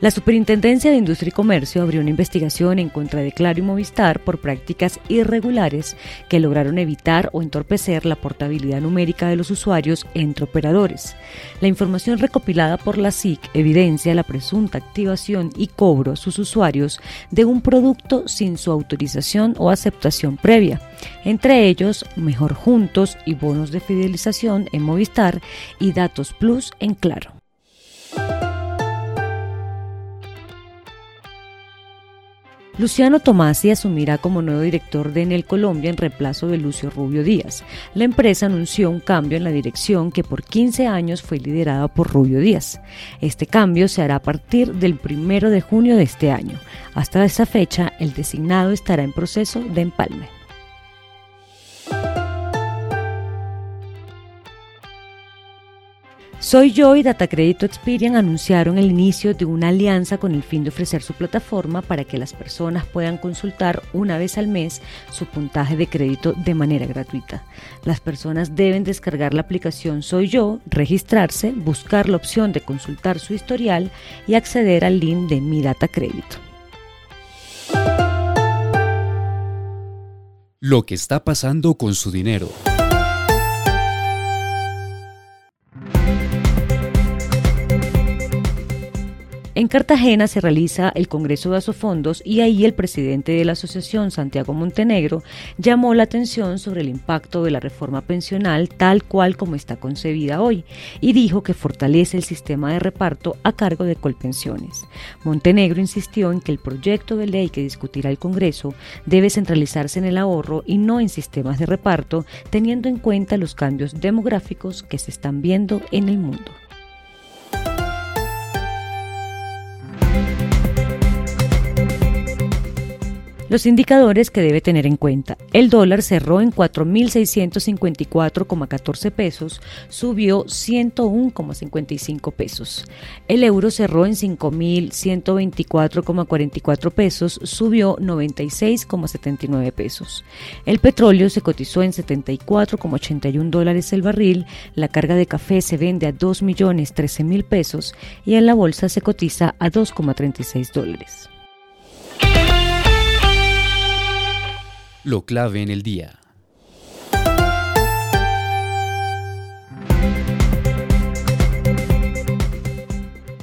La Superintendencia de Industria y Comercio abrió una investigación en contra de Claro y Movistar por prácticas irregulares que lograron evitar o entorpecer la portabilidad numérica de los usuarios entre operadores. La información recopilada por la SIC evidencia la presunta activación y cobro a sus usuarios de un producto sin su autorización o aceptación previa, entre ellos Mejor Juntos y bonos de fidelización en Movistar y Datos Plus en Claro. Luciano Tomasi asumirá como nuevo director de Enel Colombia en reemplazo de Lucio Rubio Díaz. La empresa anunció un cambio en la dirección que por 15 años fue liderada por Rubio Díaz. Este cambio se hará a partir del 1 de junio de este año. Hasta esa fecha, el designado estará en proceso de empalme. Soy Yo y Data Crédito Experian anunciaron el inicio de una alianza con el fin de ofrecer su plataforma para que las personas puedan consultar una vez al mes su puntaje de crédito de manera gratuita. Las personas deben descargar la aplicación Soy Yo, registrarse, buscar la opción de consultar su historial y acceder al link de Mi Data Crédito. Lo que está pasando con su dinero. En Cartagena se realiza el Congreso de Asofondos y ahí el presidente de la asociación, Santiago Montenegro, llamó la atención sobre el impacto de la reforma pensional tal cual como está concebida hoy y dijo que fortalece el sistema de reparto a cargo de Colpensiones. Montenegro insistió en que el proyecto de ley que discutirá el Congreso debe centralizarse en el ahorro y no en sistemas de reparto, teniendo en cuenta los cambios demográficos que se están viendo en el mundo. Los indicadores que debe tener en cuenta. El dólar cerró en 4.654,14 pesos, subió 101,55 pesos. El euro cerró en 5.124,44 pesos, subió 96,79 pesos. El petróleo se cotizó en 74,81 dólares el barril, la carga de café se vende a 2.013.000 pesos y en la bolsa se cotiza a 2,36 dólares. Lo clave en el día.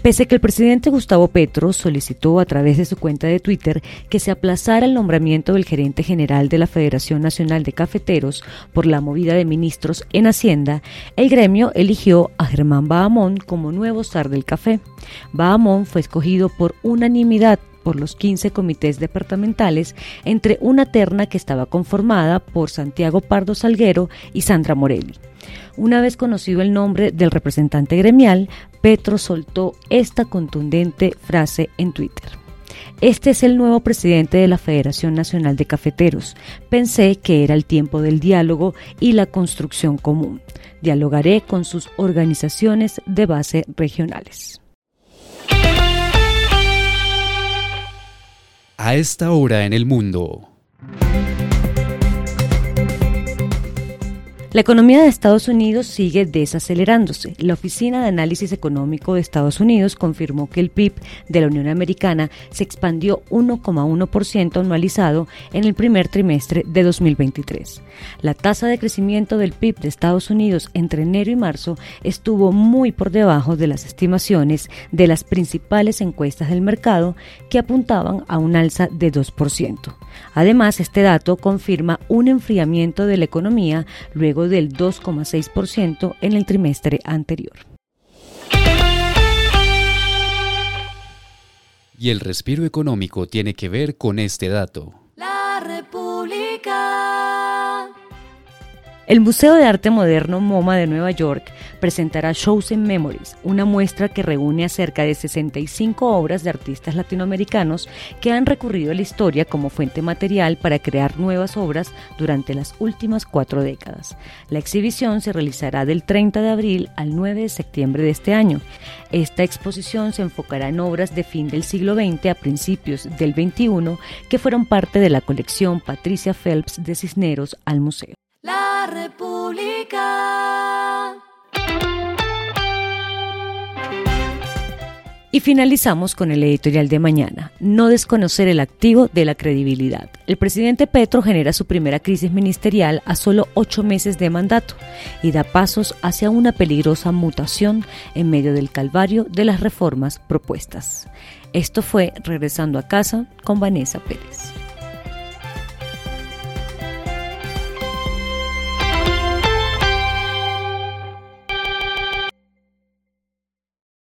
Pese que el presidente Gustavo Petro solicitó a través de su cuenta de Twitter que se aplazara el nombramiento del gerente general de la Federación Nacional de Cafeteros por la movida de ministros en Hacienda, el gremio eligió a Germán Bahamón como nuevo zar del café. Bahamón fue escogido por unanimidad por los 15 comités departamentales entre una terna que estaba conformada por Santiago Pardo Salguero y Sandra Morelli. Una vez conocido el nombre del representante gremial, Petro soltó esta contundente frase en Twitter. Este es el nuevo presidente de la Federación Nacional de Cafeteros. Pensé que era el tiempo del diálogo y la construcción común. Dialogaré con sus organizaciones de base regionales. A esta hora en el mundo. La economía de Estados Unidos sigue desacelerándose. La Oficina de Análisis Económico de Estados Unidos confirmó que el PIB de la Unión Americana se expandió 1,1% anualizado en el primer trimestre de 2023. La tasa de crecimiento del PIB de Estados Unidos entre enero y marzo estuvo muy por debajo de las estimaciones de las principales encuestas del mercado que apuntaban a un alza de 2%. Además, este dato confirma un enfriamiento de la economía luego del 2,6% en el trimestre anterior. Y el respiro económico tiene que ver con este dato. El Museo de Arte Moderno MoMA de Nueva York presentará Shows in Memories, una muestra que reúne a cerca de 65 obras de artistas latinoamericanos que han recurrido a la historia como fuente material para crear nuevas obras durante las últimas cuatro décadas. La exhibición se realizará del 30 de abril al 9 de septiembre de este año. Esta exposición se enfocará en obras de fin del siglo XX a principios del XXI que fueron parte de la colección Patricia Phelps de Cisneros al museo. La República. Y finalizamos con el editorial de mañana, no desconocer el activo de la credibilidad. El presidente Petro genera su primera crisis ministerial a solo ocho meses de mandato y da pasos hacia una peligrosa mutación en medio del calvario de las reformas propuestas. Esto fue Regresando a casa con Vanessa Pérez.